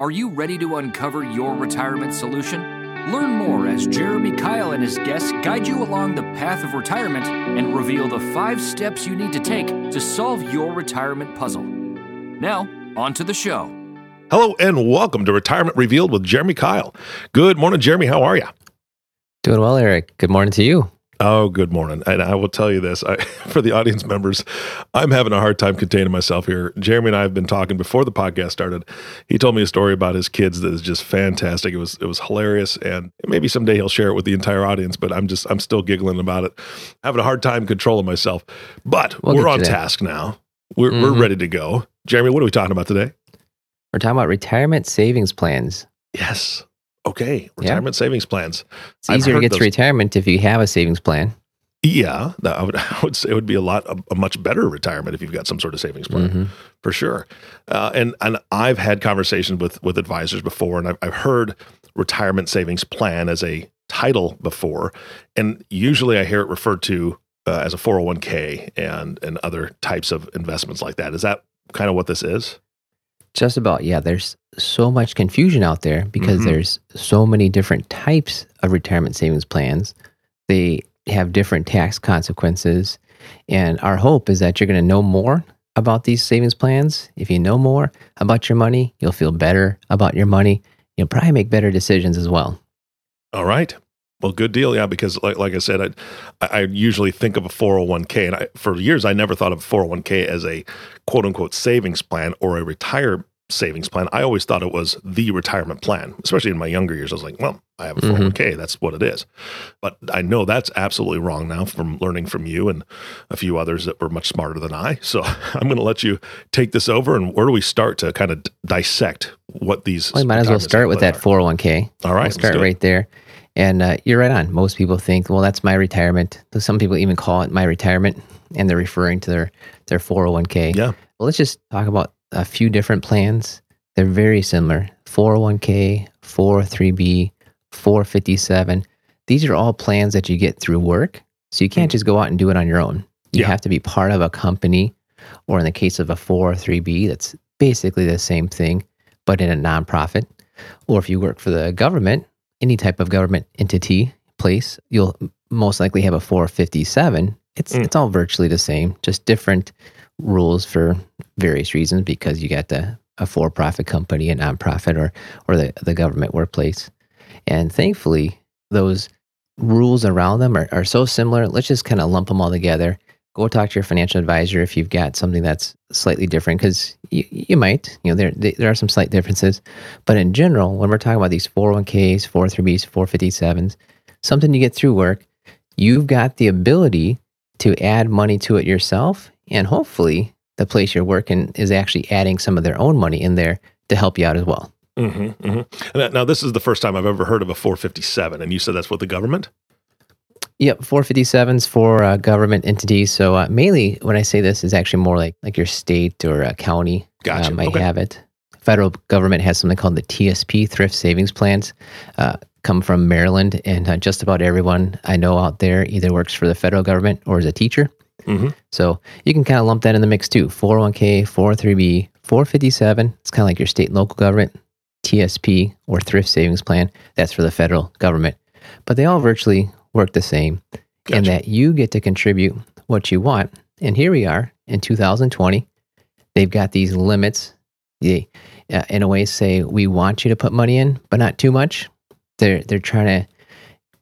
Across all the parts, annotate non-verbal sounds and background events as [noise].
Are you ready to uncover your retirement solution? Learn more as Jeremy Keil and his guests guide you along the path of retirement and reveal the five steps you need to take to solve your retirement puzzle. Now, on to the show. Hello and welcome to Retirement Revealed with Jeremy Keil. Good morning, Jeremy. How are you? Doing well, Eric. Good morning to you. Oh, good morning. And I will tell you this I, [laughs] for the audience members, I'm having a hard time containing myself here. Jeremy and I have been talking before the podcast started. He told me a story about his kids that is just fantastic. It was it was hilarious, and maybe someday he'll share it with the entire audience. But I'm just I'm still giggling about it, having a hard time controlling myself. But We'll we're on task now. We're we're Mhm. ready to go. Jeremy, what are we talking about today? We're talking about retirement savings plans. Yes. Okay. Retirement savings plans. It's I've easier to get those- to retirement if you have a savings plan. Yeah, I would, [laughs] I would say it would be a lot a, a much better retirement if you've got some sort of savings plan Mhm. for sure. Uh, and and I've had conversations with with advisors before, and I've, I've heard retirement savings plan as a title before, and usually I hear it referred to uh, as a four hundred one k and and other types of investments like that. Is that kind of what this is? Just about, yeah. There's so much confusion out there because Mhm. there's so many different types of retirement savings plans. They have different tax consequences. And our hope is that you're going to know more about these savings plans. If you know more about your money, you'll feel better about your money. You'll probably make better decisions as well. All right. Well, good deal. Yeah, because like, like I said, I, I usually think of a 401k, and I, for years I never thought of 401k as a quote unquote savings plan or a retire savings plan. I always thought it was the retirement plan, especially in my younger years. I was like, well, I have a Mhm. 401k. That's what it is. But I know that's absolutely wrong now from learning from you and a few others that were much smarter than I. So [laughs] I'm going to let you take this over. And where do we start to kind of dissect what these? Well, you might as well start with that 401k. All right. We'll let's start right there. And uh, you're right on. Most people think, well, that's my retirement. Though some people even call it my retirement, and they're referring to their their 401k. Yeah. Well, let's just talk about a few different plans. They're very similar 401k, 403b, 457. These are all plans that you get through work. So you can't just go out and do it on your own. You Hmm. Yeah. have to be part of a company, or in the case of a 403b, that's basically the same thing, but in a nonprofit. Or if you work for the government, any type of government entity place, you'll most likely have a 457. It's Mm. it's all virtually the same, just different rules for various reasons because you got the, a for-profit company, a nonprofit, or or the the government workplace. And thankfully, those rules around them are, are so similar. Let's just kind of lump them all together. Go talk to your financial advisor if you've got something that's slightly different, because you, you might. You know, there there are some slight differences, but in general, when we're talking about these 401ks, 403bs, 457s, something you get through work, you've got the ability to add money to it yourself, and hopefully, the place you're working is actually adding some of their own money in there to help you out as well. hmm hmm Now, now, this is the first time I've ever heard of a 457, and you said that's what the government. Yep, 457s for uh, government entities. So uh, mainly, when I say this, is actually more like like your state or uh, county Gotcha. uh, might Okay. have it. Federal government has something called the TSP, Thrift Savings Plans. Uh, come from Maryland, and uh, just about everyone I know out there either works for the federal government or is a teacher. hmm So you can kind of lump that in the mix too. 401k, 403b, 457. It's kind of like your state and local government. TSP or Thrift Savings Plan. That's for the federal government. But they all virtually work the same Gotcha. that you get to contribute what you want. And here we are in 2020. They've got these limits. They, uh, in a way, say we want you to put money in, but not too much. They're they're trying to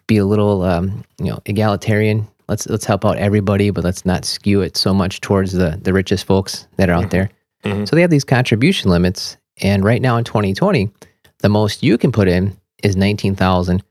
be a little, um, you know, egalitarian. Let's let's help out everybody, but let's not skew it so much towards the the richest folks that are out there. Mhm. So they have these contribution limits, and right now in 2020, the most you can put in is nineteen thousand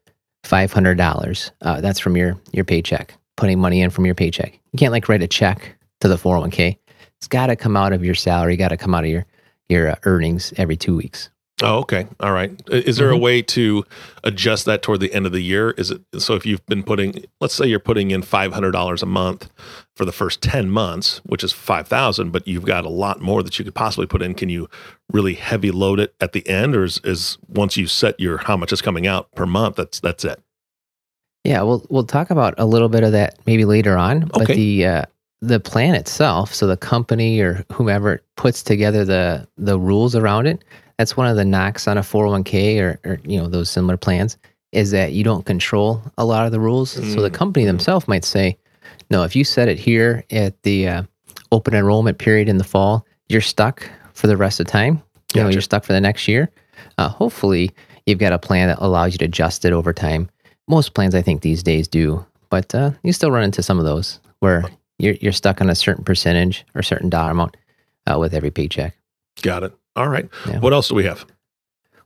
five hundred dollars. Uh, that's from your your paycheck, putting money in from your paycheck. You can't like write a check to the 401k. It's got to come out of your salary. Got to come out of your your uh, earnings every two weeks. Oh, okay. All right. Is there a Mhm. way to adjust that toward the end of the year? Is it so if you've been putting, let's say you're putting in five hundred dollars a month for the first ten months, which is five thousand, but you've got a lot more that you could possibly put in. Can you really heavy load it at the end, or is, is once you set your how much is coming out per month, that's that's it? Yeah, we'll we'll talk about a little bit of that maybe later on. But the uh, the plan itself, so the company or whomever puts together the the rules around it, that's one of the knocks on a 401k or, or you know those similar plans is that you don't control a lot of the rules. So the company themselves might say, no, if you set it here at the uh, open enrollment period in the fall, you're stuck for the rest of time. You know, you're stuck for the next year. Uh, hopefully, you've got a plan that allows you to adjust it over time. Most plans, I think, these days do, but uh, you still run into some of those where you're you're stuck on a certain percentage or certain dollar amount uh, with every paycheck. Got it. All right. Yeah. What else do we have?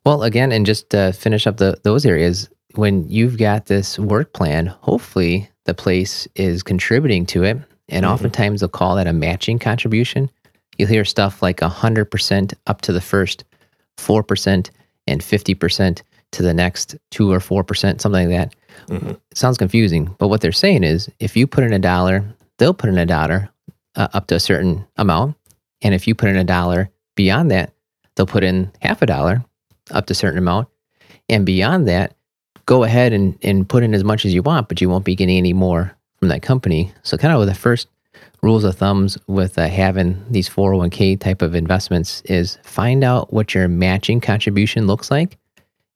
Well, again, and just to finish up the those areas, when you've got this work plan, hopefully the place is contributing to it, and Mhm. oftentimes they'll call that a matching contribution. You'll hear stuff like hundred percent up to the first four percent and fifty percent to the next two or four percent, something like that. Mhm. It sounds confusing, but what they're saying is if you put in a dollar, they'll put in a dollar uh, up to a certain amount, and if you put in a dollar beyond that, They'll put in half a dollar up to a certain amount. And beyond that, go ahead and, and put in as much as you want, but you won't be getting any more from that company. So, kind of the first rules of thumbs with uh, having these 401k type of investments is find out what your matching contribution looks like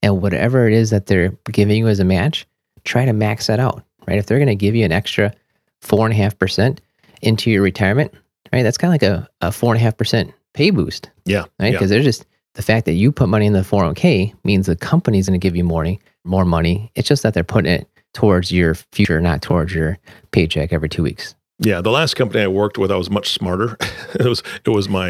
and whatever it is that they're giving you as a match, try to max that out, right? If they're going to give you an extra 4.5% into your retirement, right, that's kind of like a, a 4.5% pay boost Yeah. right? Yeah. Because they're just the fact that you put money in the 401k means the company's going to give you more, money, more money. It's just that they're putting it towards your future, not towards your paycheck every two weeks. Yeah, the last company I worked with, I was much smarter. [laughs] it was it was my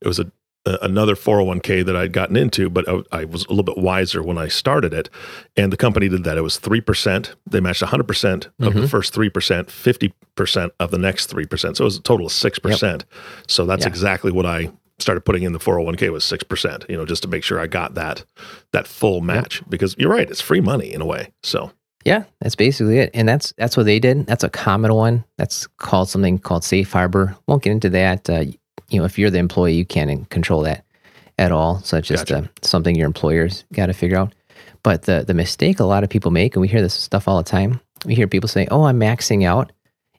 it was a, a another 401k that I'd gotten into, but I, I was a little bit wiser when I started it. And the company did that. It was three percent. They matched 100 percent of the Mhm. first three percent, 50 percent of the next three percent. So it was a total of six percent. So that's Yeah. exactly what I started putting in the 401k was six percent. You know, just to make sure I got that that full match because you're right, it's free money in a way. So Yeah, that's basically it. And that's that's what they did. That's a common one. That's called something called safe harbor. Won't get into that. Uh, you know, if you're the employee, you can't control that at all. So it's just Gotcha. uh, something your employers got to figure out. But the the mistake a lot of people make, and we hear this stuff all the time. We hear people say, "Oh, I'm maxing out,"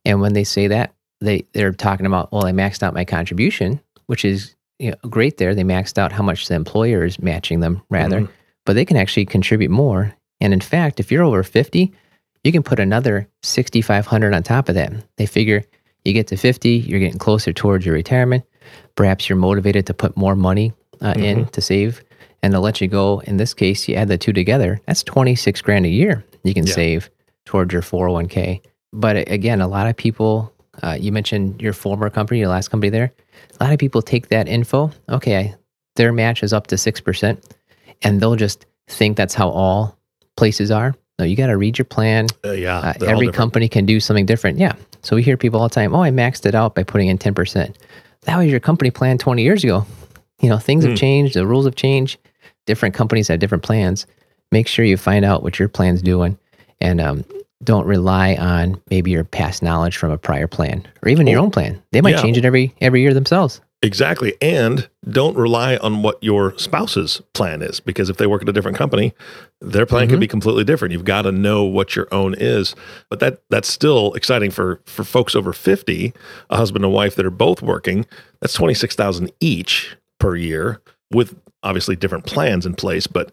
and when they say that, they they're talking about, "Well, I maxed out my contribution," which is you know, great. There, they maxed out how much the employer is matching them, rather, Mhm. but they can actually contribute more. And in fact, if you're over fifty, you can put another 6500 on top of that they figure you get to 50 you're getting closer towards your retirement perhaps you're motivated to put more money uh, in to save and they'll let you go in this case you add the two together that's 26 grand a year you can Yeah. save towards your 401k but again a lot of people uh, you mentioned your former company your last company there a lot of people take that info okay I, their match is up to 6% and they'll just think that's how all places are no you got to read your plan uh, yeah, uh, every company can do something different. Yeah. So we hear people all the time, oh, I maxed it out by putting in 10%. That was your company plan 20 years ago. You know, things Hmm. have changed, the rules have changed. Different companies have different plans. Make sure you find out what your plan's doing and um, don't rely on maybe your past knowledge from a prior plan or even your Oh, own plan. They might yeah. change it every every year themselves. Exactly. And don't rely on what your spouse's plan is because if they work at a different company, their plan could mm-hmm. be completely different. You've got to know what your own is. But that that's still exciting for for folks over 50, a husband and wife that are both working. That's 26,000 each per year with obviously different plans in place, but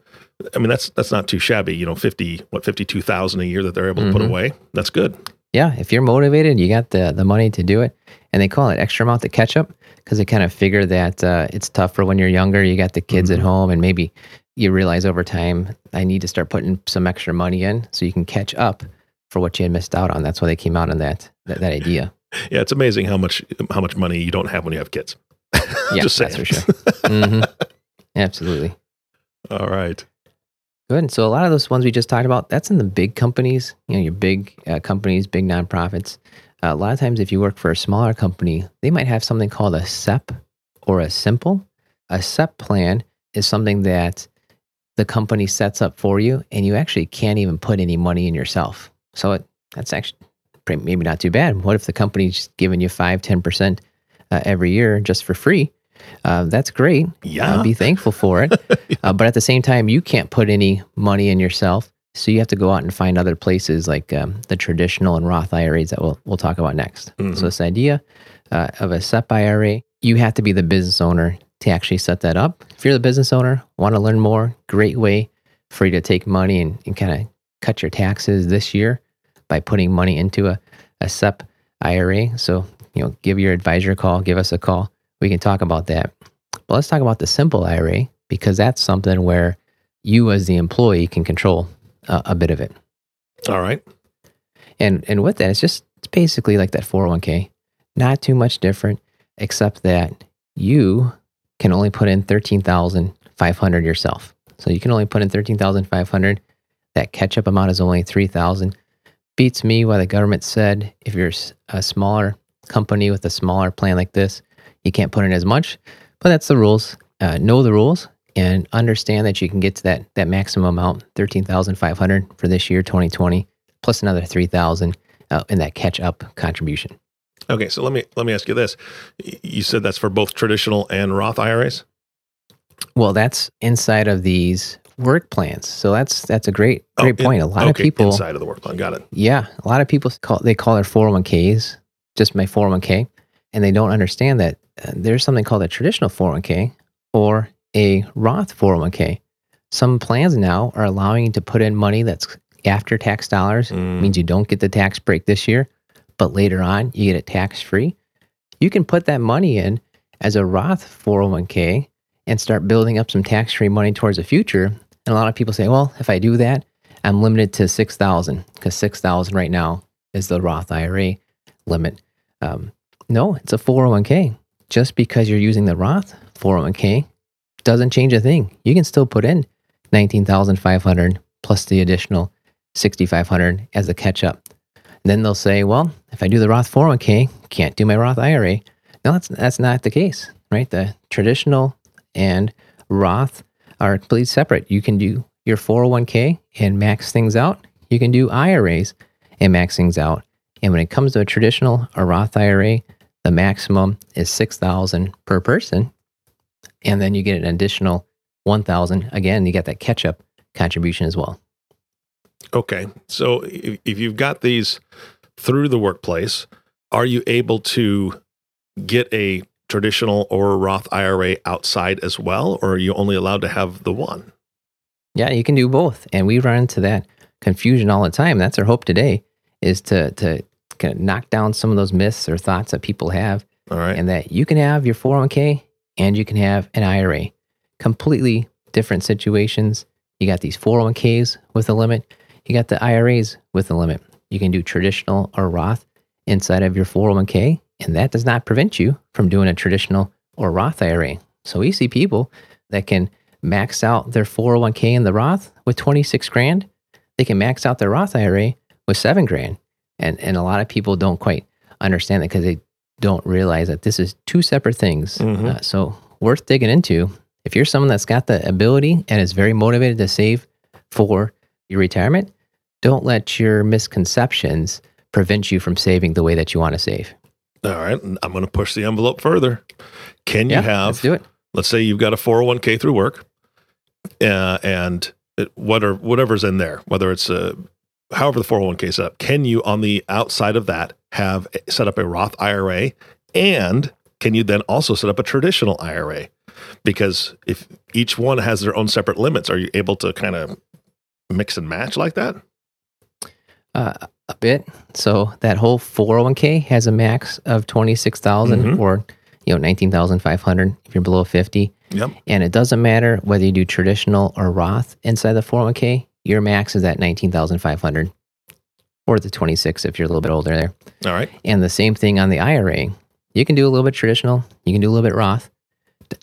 I mean that's that's not too shabby, you know, 50 what 52,000 a year that they're able to put Mhm. away. That's good. Yeah, if you're motivated, you got the the money to do it, and they call it extra amount to catch up because they kind of figure that uh, it's tougher when you're younger. You got the kids at home, and maybe you realize over time, I need to start putting some extra money in so you can catch up for what you had missed out on. That's why they came out on that that, that idea. [laughs] Yeah, it's amazing how much how much money you don't have when you have kids. [laughs] Yeah, Just that's for sure. hmm [laughs] Absolutely. All right. Good. And so a lot of those ones we just talked about, that's in the big companies, you know, your big uh, companies, big nonprofits. Uh, a lot of times, if you work for a smaller company, they might have something called a SEP or a simple. A SEP plan is something that the company sets up for you, and you actually can't even put any money in yourself. So it, that's actually pretty- maybe not too bad. What if the company's giving you five, 10% uh, every year just for free? Uh, that's great. Yeah. Uh, be thankful for it. [laughs] uh, but at the same time, you can't put any money in yourself. So you have to go out and find other places like um, the traditional and Roth IRAs that we'll, we'll talk about next. Mhm. So this idea uh, of a SEP IRA, you have to be the business owner to actually set that up. If you're the business owner, want to learn more, great way for you to take money and, and kind of cut your taxes this year by putting money into a, a SEP IRA. So, you know, give your advisor a call, give us a call. We can talk about that. But let's talk about the simple IRA because that's something where you as the employee can control uh, a bit of it. All right. And and with that, it's just it's basically like that 401k. Not too much different, except that you can only put in 13,500 yourself. So you can only put in 13,500. That catch up amount is only 3,000. Beats me why the government said if you're a smaller company with a smaller plan like this, you can't put in as much. But that's the rules. Uh, know the rules and understand that you can get to that that maximum amount, 13,500 for this year 2020 plus another 3,000 uh, in that catch up contribution. Okay, so let me let me ask you this. You said that's for both traditional and Roth IRAs? Well, that's inside of these work plans. So that's that's a great great oh, point. A lot okay, of people inside of the work plan. Got it. Yeah, a lot of people call they call their 401ks just my 401k and they don't understand that there's something called a traditional 401k or a Roth 401k. Some plans now are allowing you to put in money that's after tax dollars. Mm. means you don't get the tax break this year, but later on you get it tax free. You can put that money in as a Roth 401k and start building up some tax free money towards the future. And a lot of people say, well, if I do that, I'm limited to 6,000 because 6,000 right now is the Roth IRA limit. Um, no, it's a 401k. Just because you're using the Roth 401k doesn't change a thing. You can still put in 19,500 plus the additional 6,500 as a catch up. Then they'll say, well, if I do the Roth 401k, can't do my Roth IRA. No, that's, that's not the case, right? The traditional and Roth are completely separate. You can do your 401k and max things out. You can do IRAs and max things out. And when it comes to a traditional or Roth IRA, the maximum is 6000 per person. And then you get an additional 1000 Again, you get that catch up contribution as well. Okay. So if, if you've got these through the workplace, are you able to get a traditional or Roth IRA outside as well, or are you only allowed to have the one? Yeah, you can do both. And we run into that confusion all the time. That's our hope today is to to of knock down some of those myths or thoughts that people have. All right. And that you can have your 401k and you can have an IRA. Completely different situations. You got these 401ks with a limit. You got the IRAs with a limit. You can do traditional or Roth inside of your 401k, and that does not prevent you from doing a traditional or Roth IRA. So we see people that can max out their 401k in the Roth with 26 grand. They can max out their Roth IRA with seven grand. And, and a lot of people don't quite understand that because they don't realize that this is two separate things. Mhm. Uh, so worth digging into. If you're someone that's got the ability and is very motivated to save for your retirement, don't let your misconceptions prevent you from saving the way that you want to save. All right. I'm going to push the envelope further. Can you yeah, have, let's do it. let's say you've got a 401k through work uh, and it, what are, whatever's in there, whether it's a, however the 401k set up, can you on the outside of that have set up a Roth IRA and can you then also set up a traditional IRA? Because if each one has their own separate limits, are you able to kind of mix and match like that? Uh, a bit. So that whole 401k has a max of 26,000 Mhm. or you know 19,500 if you're below 50. Yep. And it doesn't matter whether you do traditional or Roth inside the 401k, your max is at 19,500 or the 26 if you're a little bit older there. All right. And the same thing on the IRA. You can do a little bit traditional, you can do a little bit Roth.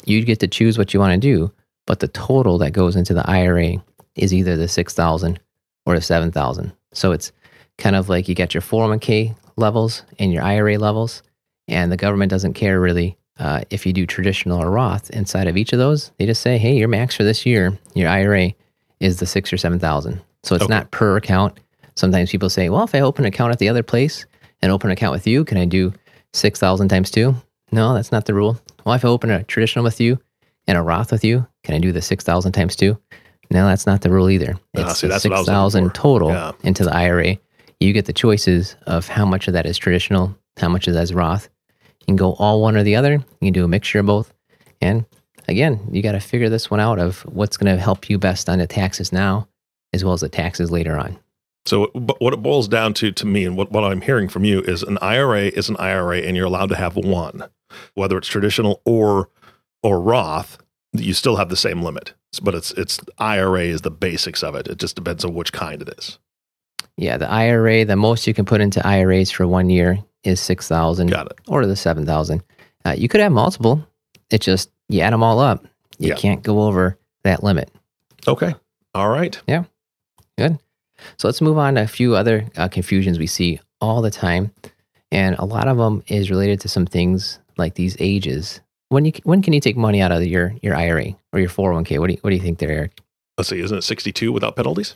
You get to choose what you want to do, but the total that goes into the IRA is either the 6,000 or the 7,000. So it's kind of like you got your 401k levels and your IRA levels, and the government doesn't care really uh, if you do traditional or Roth inside of each of those. They just say, hey, your max for this year, your IRA is the six or 7,000. So it's Okay. not per account. Sometimes people say, well, if I open an account at the other place and open an account with you, can I do 6,000 times two? No, that's not the rule. Well, if I open a traditional with you and a Roth with you, can I do the 6,000 times two? No, that's not the rule either. Ah, It's see, the that's what I was looking 6,000 total Yeah. into the IRA. You get the choices of how much of that is traditional, how much of that is Roth. You can go all one or the other. You can do a mixture of both. And again, you got to figure this one out of what's going to help you best on the taxes now, as well as the taxes later on. So, but what it boils down to to me, and what, what I'm hearing from you, is an IRA is an IRA, and you're allowed to have one, whether it's traditional or or Roth. You still have the same limit, but it's it's IRA is the basics of it. It just depends on which kind it is. Yeah, the IRA, the most you can put into IRAs for one year is six thousand, Got it. or the seven thousand. Uh, you could have multiple. It just you add them all up, you Yeah. can't go over that limit. Okay. All right. Yeah. Good. So let's move on to a few other uh, confusions we see all the time, and a lot of them is related to some things like these ages. When you when can you take money out of your your IRA or your four hundred one k? What do you what do you think there, Eric? Let's see. Isn't it 62 without penalties?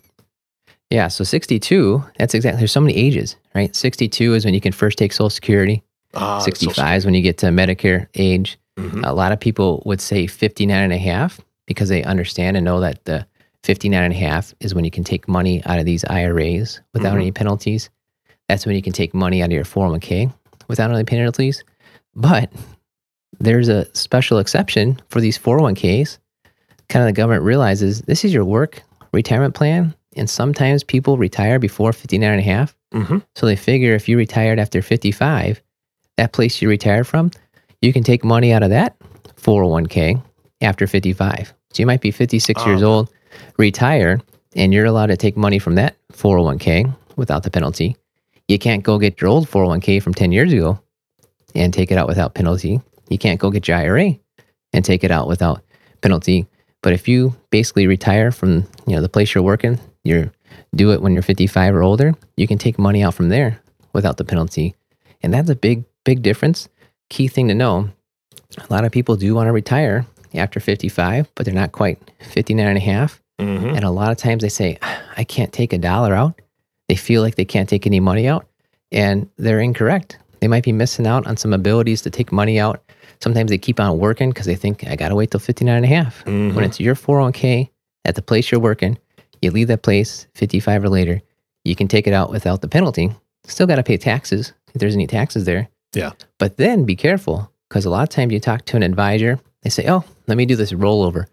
Yeah, so sixty two. That's exactly. There's so many ages, right? Sixty two is when you can first take Social Security. Ah, Sixty five is when you get to Medicare age. Mhm. A lot of people would say 59 and a half because they understand and know that the 59 and a half is when you can take money out of these IRAs without Mhm. any penalties. That's when you can take money out of your 401k without any penalties. But there's a special exception for these 401ks. Kind of the government realizes this is your work retirement plan. And sometimes people retire before 59 and a half. Mhm. So they figure if you retired after 55, that place you retired from, you can take money out of that 401k after 55. So you might be 56 years Ah. old, retire, and you're allowed to take money from that 401k without the penalty. You can't go get your old 401k from 10 years ago and take it out without penalty. You can't go get your IRA and take it out without penalty. But if you basically retire from you know the place you're working, you do it when you're 55 or older, you can take money out from there without the penalty. And that's a big, big difference. Key thing to know a lot of people do want to retire after 55, but they're not quite 59 and a half. Mhm. And a lot of times they say, I can't take a dollar out. They feel like they can't take any money out. And they're incorrect. They might be missing out on some abilities to take money out. Sometimes they keep on working because they think, I got to wait till 59 and a half. Mhm. When it's your 401k at the place you're working, you leave that place 55 or later, you can take it out without the penalty. Still got to pay taxes if there's any taxes there. Yeah. But then be careful because a lot of times you talk to an advisor, they say, oh, let me do this rollover.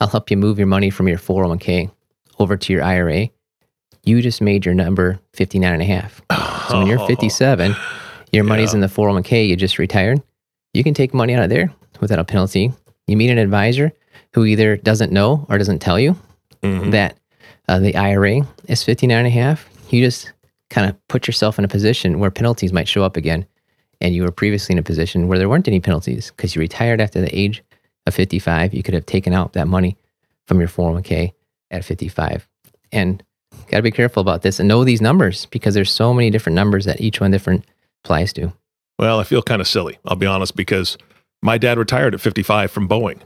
I'll help you move your money from your 401k over to your IRA. You just made your number 59 and a half. So when you're [laughs] 57, your money's Yeah. in the 401k, you just retired. You can take money out of there without a penalty. You meet an advisor who either doesn't know or doesn't tell you Mhm. that uh, the IRA is 59 and a half. You just kind of put yourself in a position where penalties might show up again. And you were previously in a position where there weren't any penalties because you retired after the age of 55. You could have taken out that money from your 401k at 55. And got to be careful about this and know these numbers because there's so many different numbers that each one different applies to. Well, I feel kind of silly. I'll be honest because my dad retired at 55 from Boeing,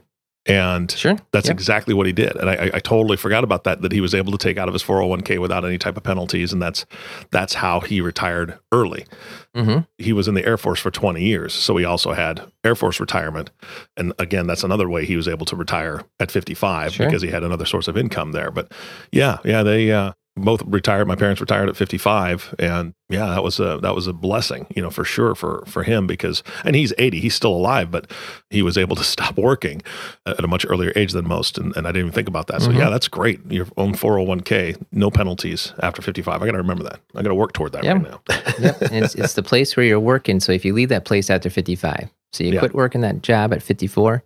and Sure. that's Yep. exactly what he did. And I, I- totally forgot about that. That he was able to take out of his 401k without any type of penalties, and that's that's how he retired early. hmm He was in the Air Force for 20 years, so he also had Air Force retirement. And again, that's another way he was able to retire at 55 Sure. because he had another source of income there. But yeah, yeah, they uh, both retired. My parents retired at 55, and yeah, that was a that was a blessing, you know, for sure for for him because and he's 80, he's still alive, but he was able to [laughs] stop working at a much earlier age than most, and, and I didn't even think about that. So Mhm. yeah, that's great. Your own 401k, no penalties after 55. I got to remember that. I got to work toward that Yeah. right now. [laughs] Yep. It's, it's the place where you're working. So if you leave that place after 55, so you Yeah. quit working that job at 54,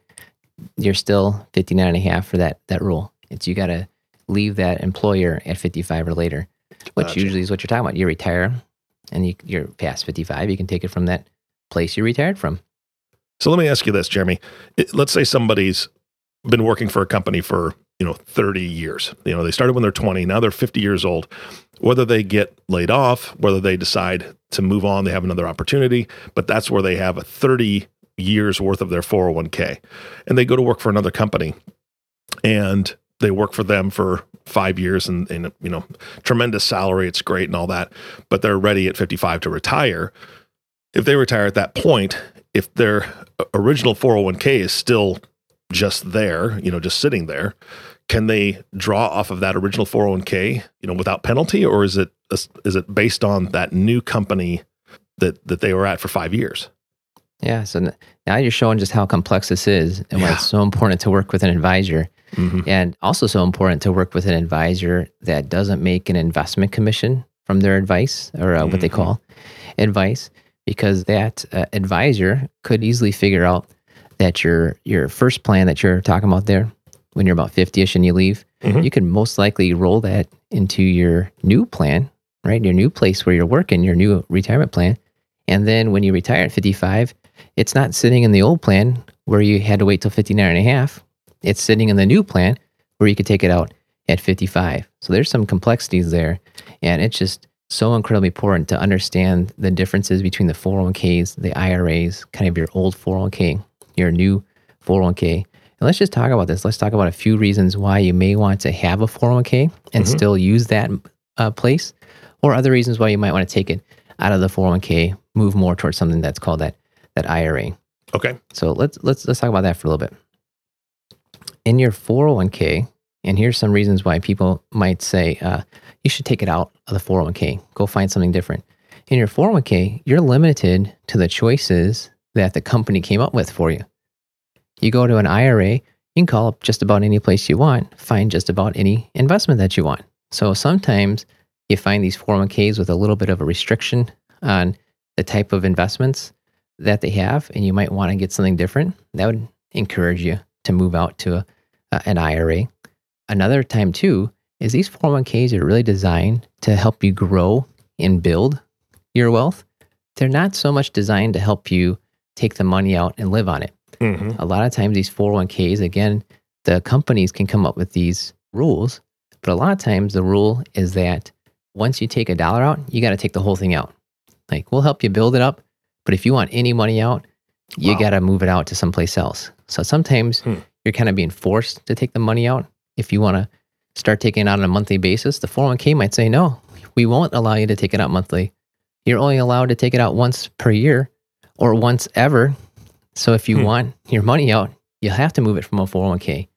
you're still 59 and a half for that, that rule. It's you got to leave that employer at 55 or later, which Gotcha. usually is what you're talking about. You retire and you, you're past 55. You can take it from that place you retired from. So let me ask you this, Jeremy. It- Let's say somebody's been working for a company for, you know, 30 years. You know, they started when they're 20, now they're 50 years old. Whether they get laid off, whether they decide to move on, they have another opportunity, but that's where they have a 30 years worth of their 401k. And they go to work for another company and they work for them for five years and, and you know, tremendous salary. It's great and all that, but they're ready at 55 to retire. If they retire at that point, if their original 401k is still just there, you know, just sitting there, can they draw off of that original 401k, you know, without penalty, or is it is it based on that new company that that they were at for five years? Yeah. So now you're showing just how complex this is and why Yeah. it's so important to work with an advisor Mhm. and also so important to work with an advisor that doesn't make an investment commission from their advice or uh, what they Mhm. call advice because that uh, advisor could easily figure out that your your first plan that you're talking about there when you're about 50ish and you leave Mhm. you could most likely roll that into your new plan right your new place where you're working your new retirement plan and then when you retire at 55 it's not sitting in the old plan where you had to wait till 59 and a half it's sitting in the new plan where you could take it out at 55 so there's some complexities there and it's just so incredibly important to understand the differences between the 401ks the iras kind of your old 401k your new 401k and let's just talk about this let's talk about a few reasons why you may want to have a 401k and Mhm. still use that uh, place or other reasons why you might want to take it out of the 401k move more towards something that's called that that ira Okay. so let's let's let's talk about that for a little bit. In your 401k, and here's some reasons why people might say uh, you should take it out of the 401k. Go find something different. In your 401k, you're limited to the choices that the company came up with for you. You go to an IRA, you can call up just about any place you want, find just about any investment that you want. So sometimes you find these 401ks with a little bit of a restriction on the type of investments that they have and you might want to get something different, that would encourage you to move out to a, a- an IRA. Another time, too, is these 401ks are really designed to help you grow and build your wealth. They're not so much designed to help you take the money out and live on it. Mhm. A lot of times, these 401ks, again, the companies can come up with these rules, but a lot of times the rule is that once you take a dollar out, you got to take the whole thing out. Like, we'll help you build it up, but if you want any money out, you Wow. got to move it out to someplace else. So sometimes Hmm. You're kind of being forced to take the money out. If you want to start taking it out on a monthly basis, the 401k might say, no, we won't allow you to take it out monthly. You're only allowed to take it out once per year or once ever. So if you Hmm. want your money out, you'll have to move it from a 401k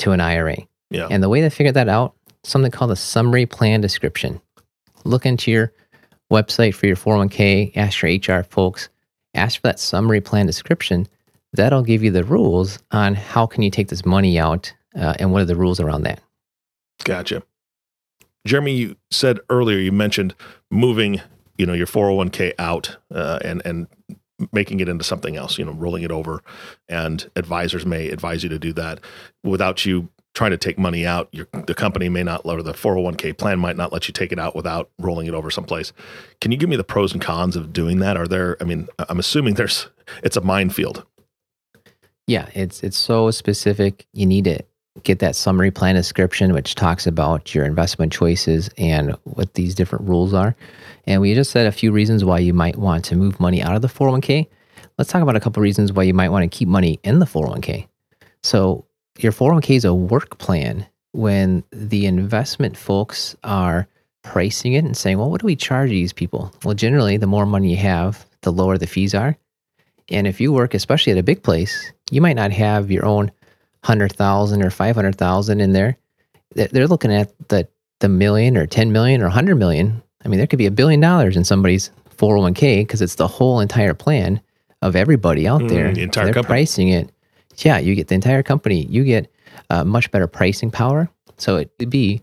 to an IRA. Yeah. And the way they figured that out, something called a summary plan description. Look into your website for your 401k, ask your HR folks, ask for that summary plan description. That'll give you the rules on how can you take this money out uh, and what are the rules around that. Gotcha. Jeremy, you said earlier you mentioned moving, you know, your 401k out uh, and and making it into something else, you know, rolling it over. And advisors may advise you to do that without you trying to take money out. Your, the company may not, or the 401k plan might not let you take it out without rolling it over someplace. Can you give me the pros and cons of doing that? Are there, I mean, I'm assuming there's, it's a minefield. Yeah, it's it's so specific. You need to get that summary plan description, which talks about your investment choices and what these different rules are. And we just said a few reasons why you might want to move money out of the 401k. Let's talk about a couple reasons why you might want to keep money in the 401k. So, your 401k is a work plan when the investment folks are pricing it and saying, well, what do we charge these people? Well, generally, the more money you have, the lower the fees are. And if you work, especially at a big place, you might not have your own hundred thousand or five hundred thousand in there. They're looking at the the million or ten million or hundred million. I mean, there could be a billion dollars in somebody's four hundred one k because it's the whole entire plan of everybody out Mm, there. the entire They're company. pricing it. Yeah, you get the entire company. You get uh, much better pricing power. So it could be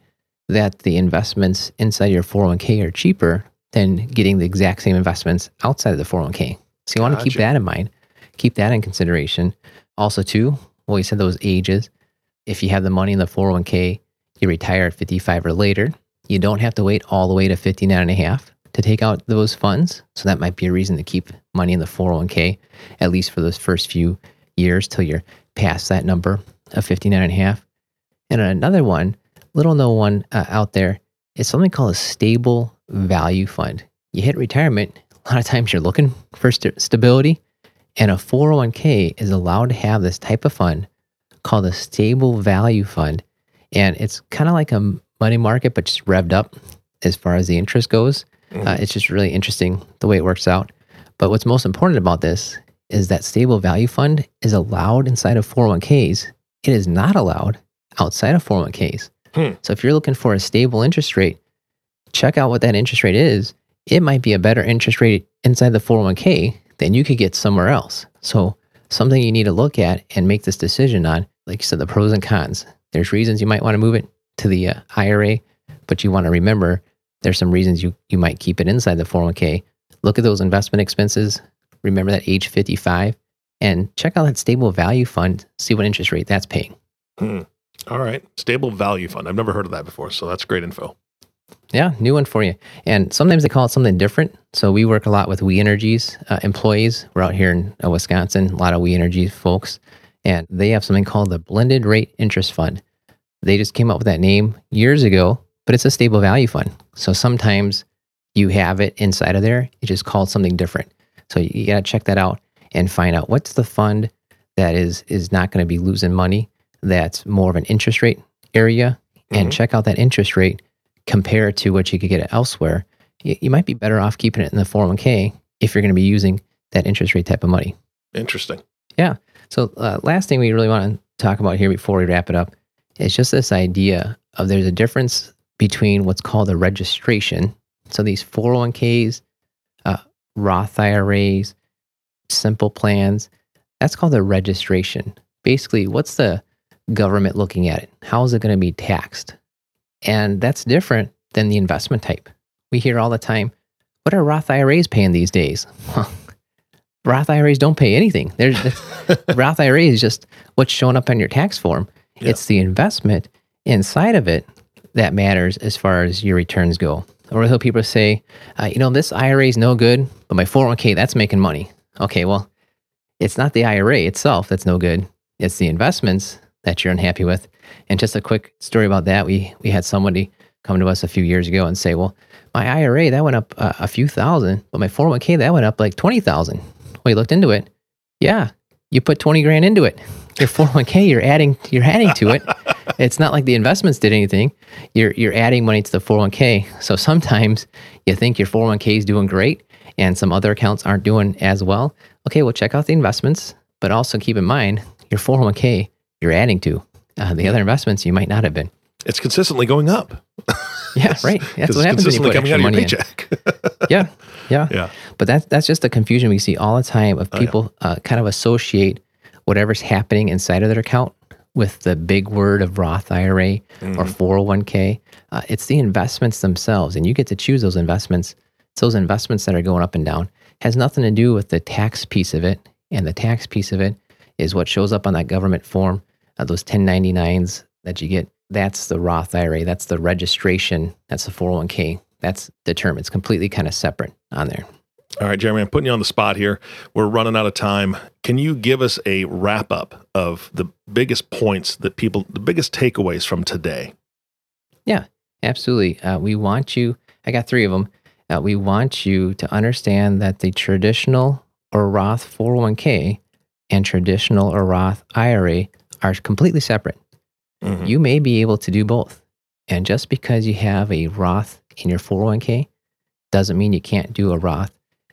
that the investments inside your 401k are cheaper than getting the exact same investments outside of the 401k. So you want to keep that in mind. Keep that in consideration. Also, too, well, you said those ages. If you have the money in the 401k, you retire at 55 or later, you don't have to wait all the way to 59 and a half to take out those funds. So that might be a reason to keep money in the 401k, at least for those first few years till you're past that number of 59 and a half. And another one, little known one uh, out there, is something called a stable value fund. You hit retirement, a lot of times you're looking for st- stability, and a 401k is allowed to have this type of fund called a stable value fund. And it's kind of like a money market, but just revved up as far as the interest goes. Uh, it's just really interesting the way it works out. But what's most important about this is that stable value fund is allowed inside of 401ks. It is not allowed outside of 401ks. Hmm. So if you're looking for a stable interest rate, check out what that interest rate is. It might be a better interest rate inside the 401k than you could get somewhere else. So, something you need to look at and make this decision on, like you said, the pros and cons. There's reasons you might want to move it to the uh, IRA, but you want to remember there's some reasons you, you might keep it inside the 401k. Look at those investment expenses. Remember that age 55 and check out that stable value fund, see what interest rate that's paying. Hmm. All right. Stable value fund. I've never heard of that before. So that's great info. Yeah, new one for you. And sometimes they call it something different. So we work a lot with We Energies uh, employees. We're out here in uh, Wisconsin, a lot of We Energies folks, and they have something called the Blended Rate Interest Fund. They just came up with that name years ago, but it's a stable value fund. So sometimes you have it inside of there. It's just called something different. So you got to check that out and find out what's the fund that is is not going to be losing money. That's more of an interest rate area, and Mhm. check out that interest rate compare it to what you could get elsewhere. You, you might be better off keeping it in the 401k if you're going to be using that interest rate type of money. Interesting. Yeah. So, uh, last thing we really want to talk about here before we wrap it up is just this idea of there's a difference between what's called a registration. So, these 401ks, uh, Roth IRAs, simple plans, that's called a registration. Basically, what's the government looking at it? How is it going to be taxed? And that's different than the investment type. We hear all the time, what are Roth IRAs paying these days? Roth IRAs don't pay anything. There's [laughs] Roth IRA is just what's showing up on your tax form. Yeah. It's the investment inside of it that matters as far as your returns go. Or he'll people say, uh, you know, this IRA is no good, but my 401k, that's making money. Okay, well, it's not the IRA itself that's no good. It's the investments that you're unhappy with. And just a quick story about that. We, we had somebody come to us a few years ago and say, well, my IRA, that went up uh, a few thousand, but my 401k, that went up like 20,000. Well, you looked into it. Yeah, you put 20 grand into it. Your 401k, you're adding, you're adding to it. [laughs] it's not like the investments did anything. You're, you're adding money to the 401k. So sometimes you think your 401k is doing great and some other accounts aren't doing as well. Okay, well, check out the investments, but also keep in mind your 401k you're adding to. Uh, the other investments you might not have been. It's consistently going up. Yeah, right. That's [laughs] what happens when you consistently put coming extra out of your money in. paycheck. [laughs] Yeah, yeah. yeah. But that's that's just the confusion we see all the time of Oh, yeah. people uh, kind of associate whatever's happening inside of their account with the big word of Roth IRA or Mhm. 401k. Uh, it's the investments themselves, and you get to choose those investments. It's those investments that are going up and down. Has nothing to do with the tax piece of it, and the tax piece of it is what shows up on that government form, uh, those 1099s that you get. That's the Roth IRA. That's the registration. That's the 401k. That's determined. It's completely kind of separate on there. All right, Jeremy, I'm putting you on the spot here. We're running out of time. Can you give us a wrap up of the biggest points that people, the biggest takeaways from today? Yeah, absolutely. Uh, we want you, I got three of them. Uh, we want you to understand that the traditional or Roth 401k and traditional or Roth IRA are completely separate. Mhm. You may be able to do both. And just because you have a Roth in your 401k doesn't mean you can't do a Roth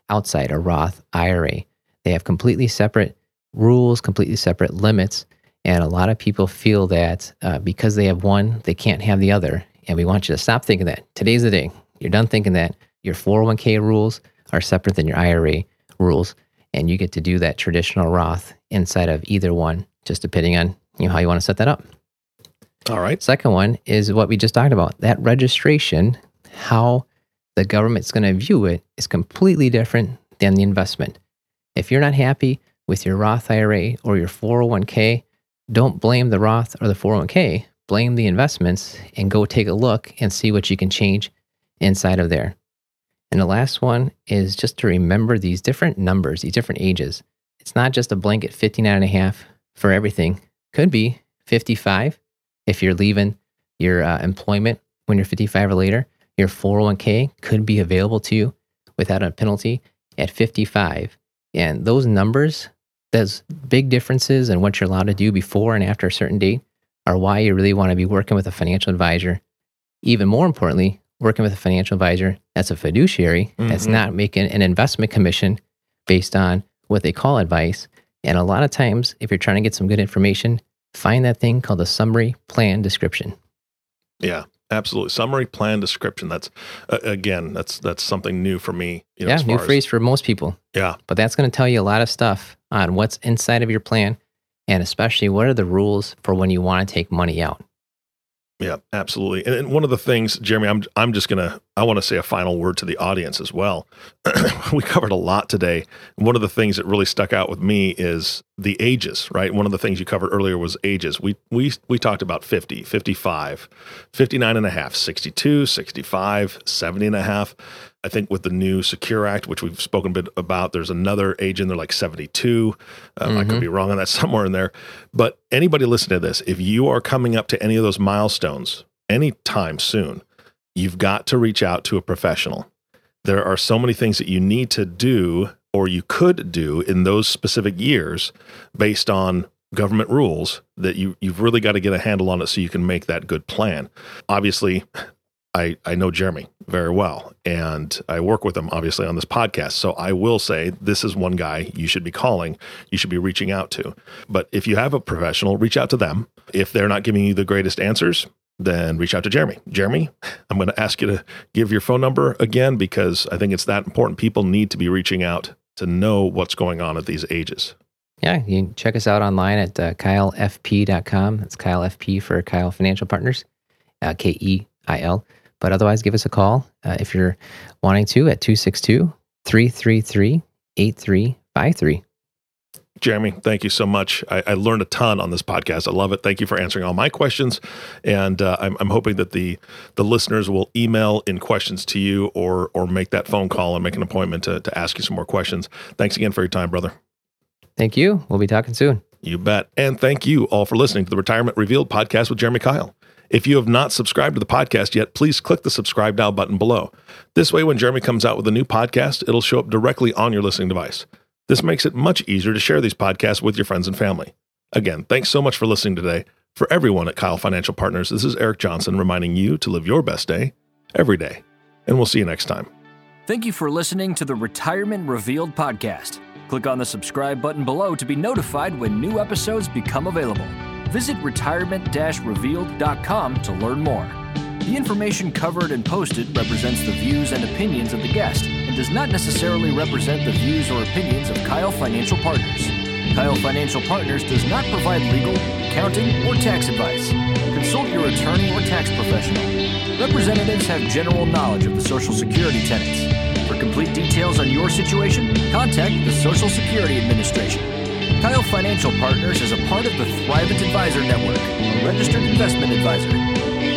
outside a Roth IRA. They have completely separate rules, completely separate limits. And a lot of people feel that uh, because they have one, they can't have the other. And we want you to stop thinking that. Today's the day. You're done thinking that your 401k rules are separate than your IRA rules. And you get to do that traditional Roth inside of either one, just depending on you know, how you want to set that up. All right. Second one is what we just talked about. That registration, how the government's going to view it is completely different than the investment. If you're not happy with your Roth IRA or your 401k, don't blame the Roth or the 401k. Blame the investments and go take a look and see what you can change inside of there. And the last one is just to remember these different numbers, these different ages. It's not just a blanket 59 and a half for everything. Could be 55 if you're leaving your uh, employment when you're 55 or later. Your 401k could be available to you without a penalty at 55. And those numbers, those big differences in what you're allowed to do before and after a certain date are why you really want to be working with a financial advisor. Even more importantly, working with a financial advisor that's a fiduciary that's Mhm. not making an investment commission based on what they call advice. And a lot of times, if you're trying to get some good information, find that thing called a summary plan description. Yeah. absolutely. Summary plan description. That's uh, again, that's that's something new for me. You know, yeah, new far as- phrase for most people. Yeah, But that's going to tell you a lot of stuff on what's inside of your plan and especially what are the rules for when you want to take money out. Yeah, absolutely. And, and one of the things, Jeremy, I'm I'm just gonna I want to say a final word to the audience as well. [clears throat] we covered a lot today. One of the things that really stuck out with me is the ages, right? One of the things you covered earlier was ages. We we we talked about 50, 55, 59 and a half, 62, 65, 70 and a half. I think with the new Secure Act, which we've spoken a bit about, there's another age in there like 72. Um, I could Mhm. be wrong on that [laughs] somewhere in there. But anybody listening to this, if you are coming up to any of those milestones anytime soon, you've got to reach out to a professional. There are so many things that you need to do or you could do in those specific years based on government rules that you you've really got to get a handle on it so you can make that good plan. Obviously, I, I know Jeremy very well, and I work with him obviously on this podcast. So I will say this is one guy you should be calling, you should be reaching out to. But if you have a professional, reach out to them. If they're not giving you the greatest answers, then reach out to Jeremy. Jeremy, I'm going to ask you to give your phone number again because I think it's that important. People need to be reaching out to know what's going on at these ages. Yeah, you can check us out online at uh, keilfp.com. That's Keil FP for Keil Financial Partners, uh, K E I L. But otherwise, give us a call uh, if you're wanting to at 262 333 8353. Jeremy, thank you so much. I, I learned a ton on this podcast. I love it. Thank you for answering all my questions, and uh, I'm, I'm hoping that the the listeners will email in questions to you or or make that phone call and make an appointment to to ask you some more questions. Thanks again for your time, brother. Thank you. We'll be talking soon. You bet. And thank you all for listening to the Retirement Revealed podcast with Jeremy Keil. If you have not subscribed to the podcast yet, please click the subscribe now button below. This way, when Jeremy comes out with a new podcast, it'll show up directly on your listening device. This makes it much easier to share these podcasts with your friends and family. Again, thanks so much for listening today. For everyone at Keil Financial Partners, this is Eric Johnson reminding you to live your best day every day. And we'll see you next time. Thank you for listening to the Retirement Revealed podcast. Click on the subscribe button below to be notified when new episodes become available. Visit retirement revealed.com to learn more. The information covered and posted represents the views and opinions of the guest and does not necessarily represent the views or opinions of Keil Financial Partners. Keil Financial Partners does not provide legal, accounting, or tax advice. Consult your attorney or tax professional. Representatives have general knowledge of the Social Security tenets. For complete details on your situation, contact the Social Security Administration. Keil Financial Partners is a part of the Thrivent Advisor Network, a registered investment advisor.